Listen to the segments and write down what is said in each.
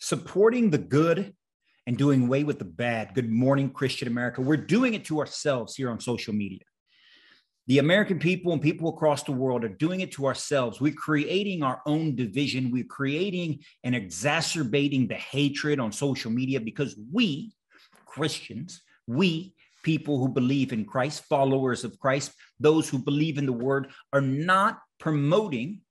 supporting the good and doing away with the bad. Good morning, Christian America. We're doing it to ourselves here on social media. The American people and people across the world are doing it to ourselves. We're creating our own division. We're creating and exacerbating the hatred on social media because we, Christians, we, people who believe in Christ, followers of Christ, those who believe in the word, are not promoting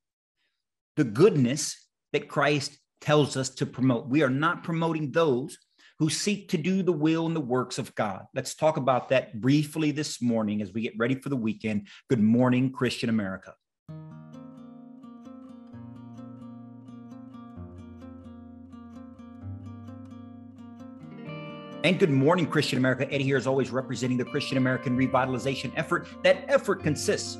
the goodness that Christ tells us to promote. We are not promoting those who seek to do the will and the works of God. Let's talk about that briefly this morning as we get ready for the weekend. Good morning, Christian America. And good morning, Christian America. Eddie here is always representing the Christian American revitalization effort. That effort consists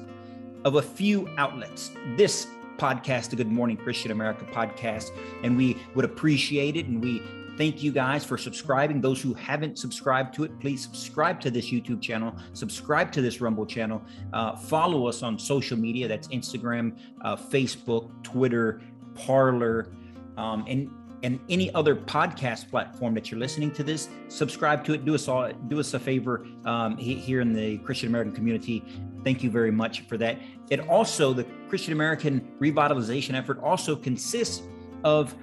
of a few outlets. This podcast, the Good Morning Christian America podcast, and we would appreciate it. And we Thank you guys for subscribing. Those who haven't subscribed to it, please subscribe to this YouTube channel, subscribe to this Rumble channel, uh, follow us on social media. That's Instagram, uh, Facebook, Twitter, Parler, um, and and any other podcast platform that you're listening to this, subscribe to it. Do us all, do us a favor um, here in the Christian American community. Thank you very much for that. It also the Christian American revitalization effort also consists of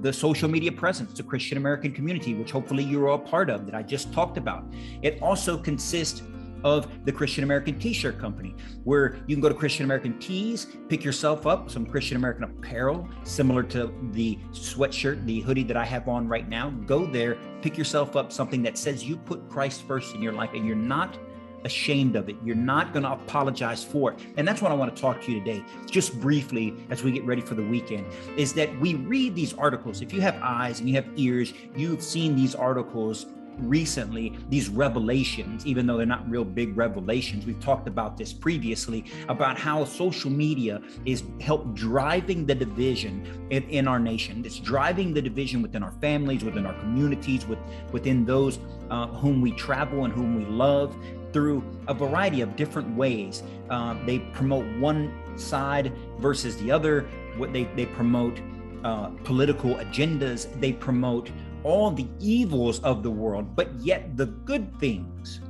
the social media presence, the Christian American community, which hopefully you're all part of, that I just talked about. It also consists of the Christian American T-shirt company, where you can go to Christian American Tees, pick yourself up some Christian American apparel, similar to the sweatshirt, the hoodie that I have on right now. Go there, pick yourself up something that says you put Christ first in your life, and you're not ashamed of it. You're not going to apologize for it. And that's what I want to talk to you today, just briefly as we get ready for the weekend, is that we read these articles. If you have eyes and you have ears, you've seen these articles recently these revelations even though they're not real big revelations we've talked about this previously about how social media is help driving the division in, in our nation it's driving the division within our families within our communities with within those uh, whom we travel and whom we love through a variety of different ways. Uh, they promote one side versus the other. What they they promote uh, political agendas. They promote all the evils of the world, but yet the good things,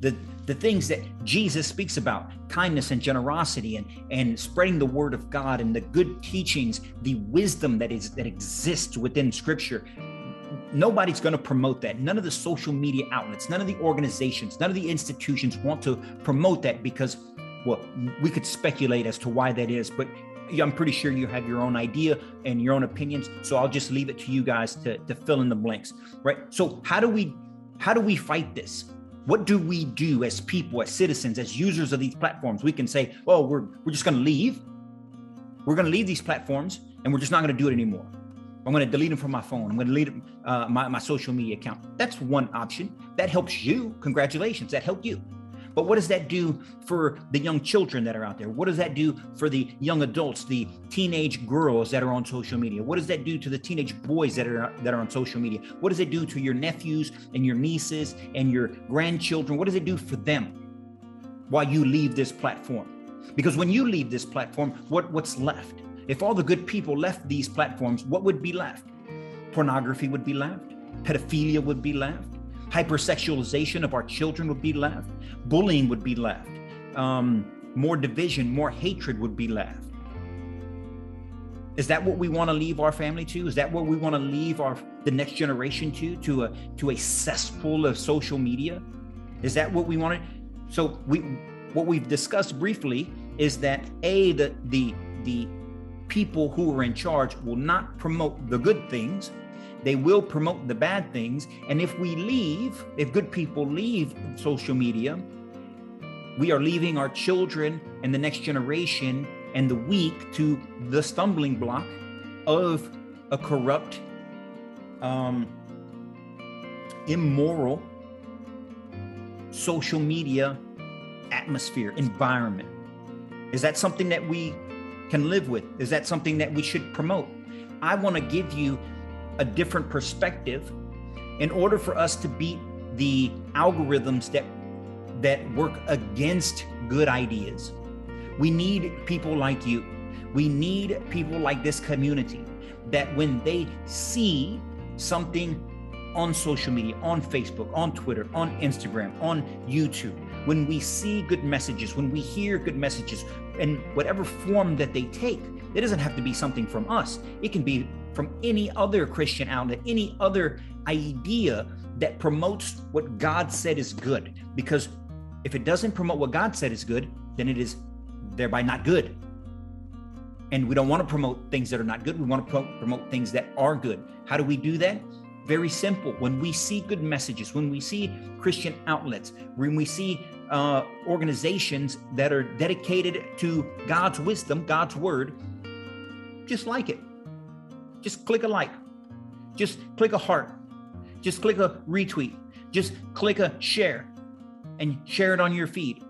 the the things that Jesus speaks about, kindness and generosity and, and spreading the word of God and the good teachings, the wisdom that is that exists within scripture nobody's going to promote that. None of the social media outlets, none of the organizations, none of the institutions want to promote that because, well, we could speculate as to why that is, but I'm pretty sure you have your own idea and your own opinions. So I'll just leave it to you guys to, to fill in the blanks, right? So how do we how do we fight this? What do we do as people, as citizens, as users of these platforms? We can say, well, we're we're just going to leave. We're going to leave these platforms and we're just not going to do it anymore. I'm going to delete them from my phone. I'm going to delete uh, my, my social media account. That's one option. That helps you. Congratulations. That helped you. But what does that do for the young children that are out there? What does that do for the young adults, the teenage girls that are on social media? What does that do to the teenage boys that are that are on social media? What does it do to your nephews and your nieces and your grandchildren? What does it do for them while you leave this platform? Because when you leave this platform, what, what's left? If all the good people left these platforms, what would be left? Pornography would be left, pedophilia would be left, hypersexualization of our children would be left, bullying would be left, um, more division, more hatred would be left. Is that what we want to leave our family to? Is that what we want to leave our the next generation to? To a to a cesspool of social media? Is that what we want to? So we what we've discussed briefly is that a the the the people who are in charge will not promote the good things, they will promote the bad things. And if we leave, if good people leave social media, we are leaving our children and the next generation and the weak to the stumbling block of a corrupt, um, immoral social media atmosphere, environment. Is that something that we can live with? Is that something that we should promote? I want to give you a different perspective in order for us to beat the algorithms that that work against good ideas. We need people like you. We need people like this community that when they see something on social media, on Facebook, on Twitter, on Instagram, on YouTube, when we see good messages, when we hear good messages, in whatever form that they take, it doesn't have to be something from us. It can be from any other Christian outlet, any other idea that promotes what God said is good. Because if it doesn't promote what God said is good, then it is thereby not good. And we don't want to promote things that are not good. We want to promote things that are good. How do we do that? Very simple. When we see good messages, when we see Christian outlets, when we see uh, organizations that are dedicated to God's wisdom, God's word, just like it. Just click a like. Just click a heart. Just click a retweet. Just click a share and share it on your feed.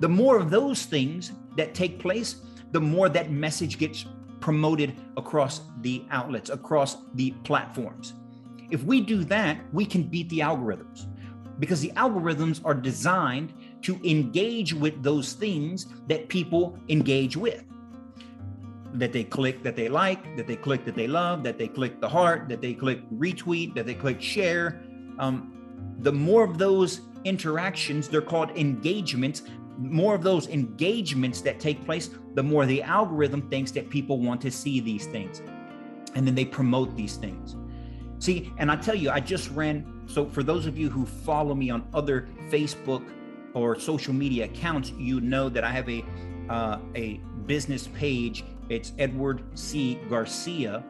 The more of those things that take place, the more that message gets promoted across the outlets, across the platforms. If we do that, we can beat the algorithms because the algorithms are designed to engage with those things that people engage with. That they click, that they like, that they click, that they love, that they click the heart, that they click retweet, that they click share. Um, the more of those interactions, they're called engagements, more of those engagements that take place, the more the algorithm thinks that people want to see these things. And then they promote these things. See, and I tell you, I just ran. So, for those of you who follow me on other Facebook or social media accounts, you know that I have a uh, a business page. It's Edward C. Garcia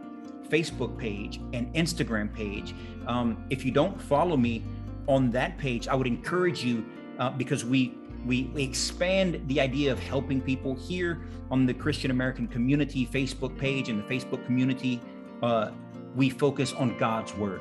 Facebook page and Instagram page. Um, if you don't follow me on that page, I would encourage you uh, because we we expand the idea of helping people here on the Christian American Community Facebook page and the Facebook community. Uh, we focus on God's word.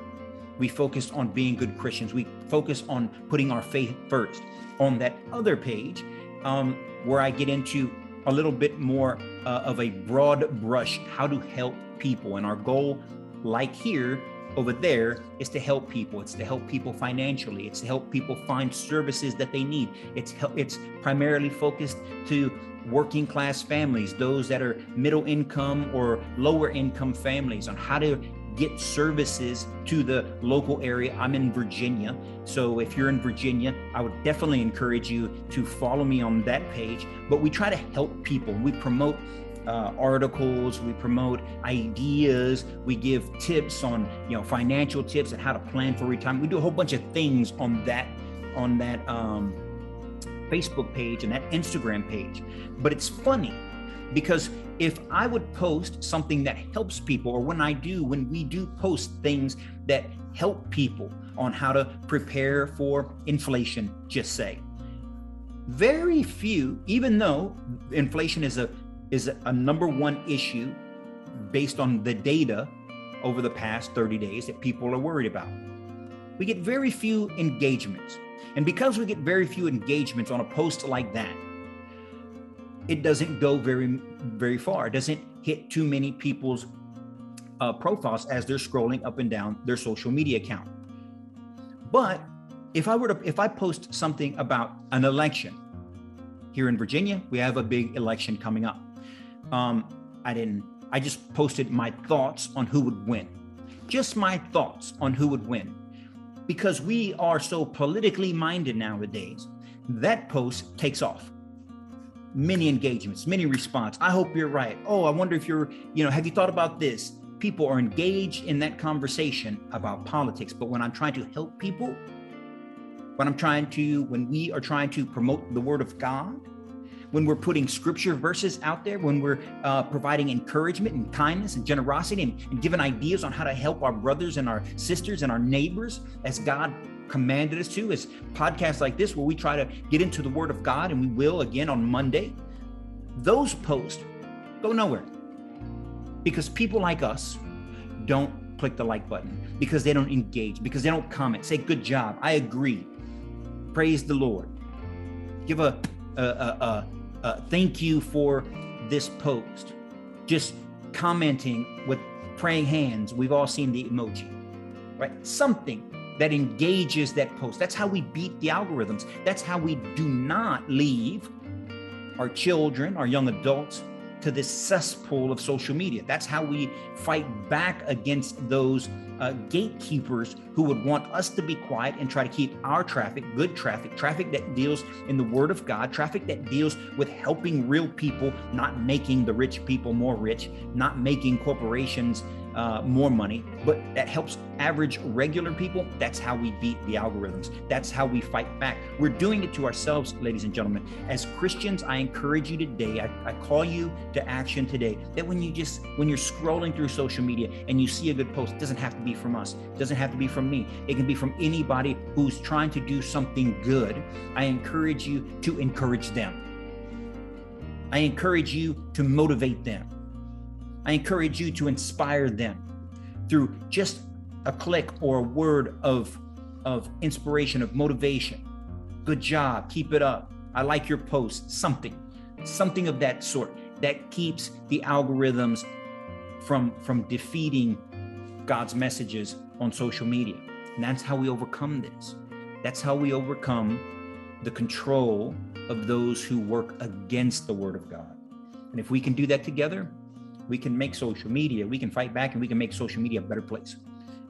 We focus on being good Christians. We focus on putting our faith first. On that other page, um, where I get into a little bit more uh, of a broad brush how to help people. And our goal, like here, over there is to help people it's to help people financially it's to help people find services that they need it's it's primarily focused to working class families those that are middle income or lower income families on how to get services to the local area. I'm in Virginia. So if you're in Virginia, I would definitely encourage you to follow me on that page. But we try to help people. We promote uh, articles, we promote ideas, we give tips on you know financial tips and how to plan for retirement. We do a whole bunch of things on that on that um, Facebook page and that Instagram page. But it's funny because if I would post something that helps people, or when I do, when we do post things that help people on how to prepare for inflation, just say, very few, even though inflation is a is a number one issue based on the data over the past 30 days that people are worried about. We get very few engagements. And because we get very few engagements on a post like that, it doesn't go very very far. It doesn't hit too many people's uh, profiles as they're scrolling up and down their social media account. But if I were to if I post something about an election here in Virginia, we have a big election coming up. Um, I didn't. I just posted my thoughts on who would win. Just my thoughts on who would win. Because we are so politically minded nowadays, that post takes off many engagements, many response. I hope you're right. Oh, I wonder if you're, you know, have you thought about this? People are engaged in that conversation about politics. But when I'm trying to help people, when I'm trying to, when we are trying to promote the word of God, when we're putting scripture verses out there, when we're uh, providing encouragement and kindness and generosity and, and giving ideas on how to help our brothers and our sisters and our neighbors as God commanded us to is podcasts like this where we try to get into the word of God and we will again on Monday. Those posts go nowhere because people like us don't click the like button because they don't engage, because they don't comment, say good job, I agree, praise the Lord, give a, a, a, a thank you for this post, just commenting with praying hands. We've all seen the emoji, right? Something that engages that post. That's how we beat the algorithms. That's how we do not leave our children, our young adults to this cesspool of social media. That's how we fight back against those uh, gatekeepers who would want us to be quiet and try to keep our traffic, good traffic, traffic that deals in the Word of God, traffic that deals with helping real people, not making the rich people more rich, not making corporations uh, more money, but that helps average regular people. That's how we beat the algorithms. That's how we fight back. We're doing it to ourselves, ladies and gentlemen. As Christians, I encourage you today, I, I call you to action today that when you just, when you're scrolling through social media and you see a good post, doesn't have to be from us, it doesn't have to be from me. It can be from anybody who's trying to do something good. I encourage you to encourage them. I encourage you to motivate them. I encourage you to inspire them through just a click or a word of, of inspiration, of motivation. Good job, keep it up. I like your post, something, something of that sort that keeps the algorithms from, from defeating God's messages on social media. And that's how we overcome this. That's how we overcome the control of those who work against the word of God. And if we can do that together, we can make social media, we can fight back and we can make social media a better place.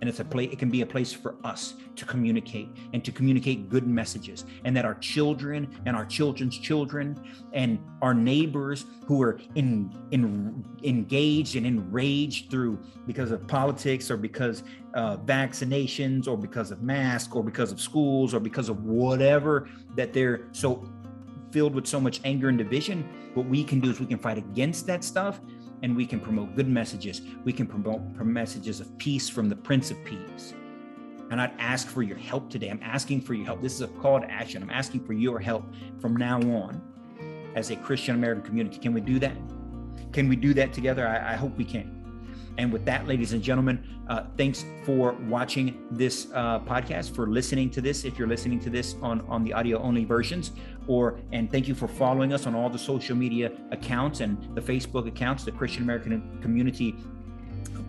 And it's a place, it can be a place for us to communicate and to communicate good messages. And that our children and our children's children and our neighbors who are in, in engaged and enraged through because of politics or because uh, vaccinations or because of masks or because of schools or because of whatever that they're so filled with so much anger and division, what we can do is we can fight against that stuff and we can promote good messages. We can promote messages of peace from the Prince of Peace. And I'd ask for your help today. I'm asking for your help. This is a call to action. I'm asking for your help from now on as a Christian American community. Can we do that? Can we do that together? I, I hope we can. And with that, ladies and gentlemen, uh, thanks for watching this uh, podcast, for listening to this. If you're listening to this on, on the audio only versions, or and thank you for following us on all the social media accounts and the Facebook accounts, the Christian American community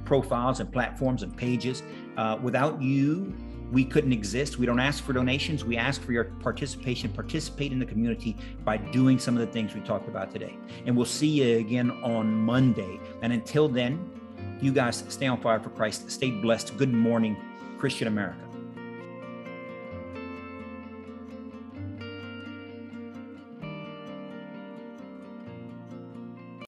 profiles and platforms and pages. Uh, without you, we couldn't exist. We don't ask for donations. We ask for your participation. Participate in the community by doing some of the things we talked about today. And we'll see you again on Monday. And until then, you guys stay on fire for Christ. Stay blessed. Good morning, Christian America.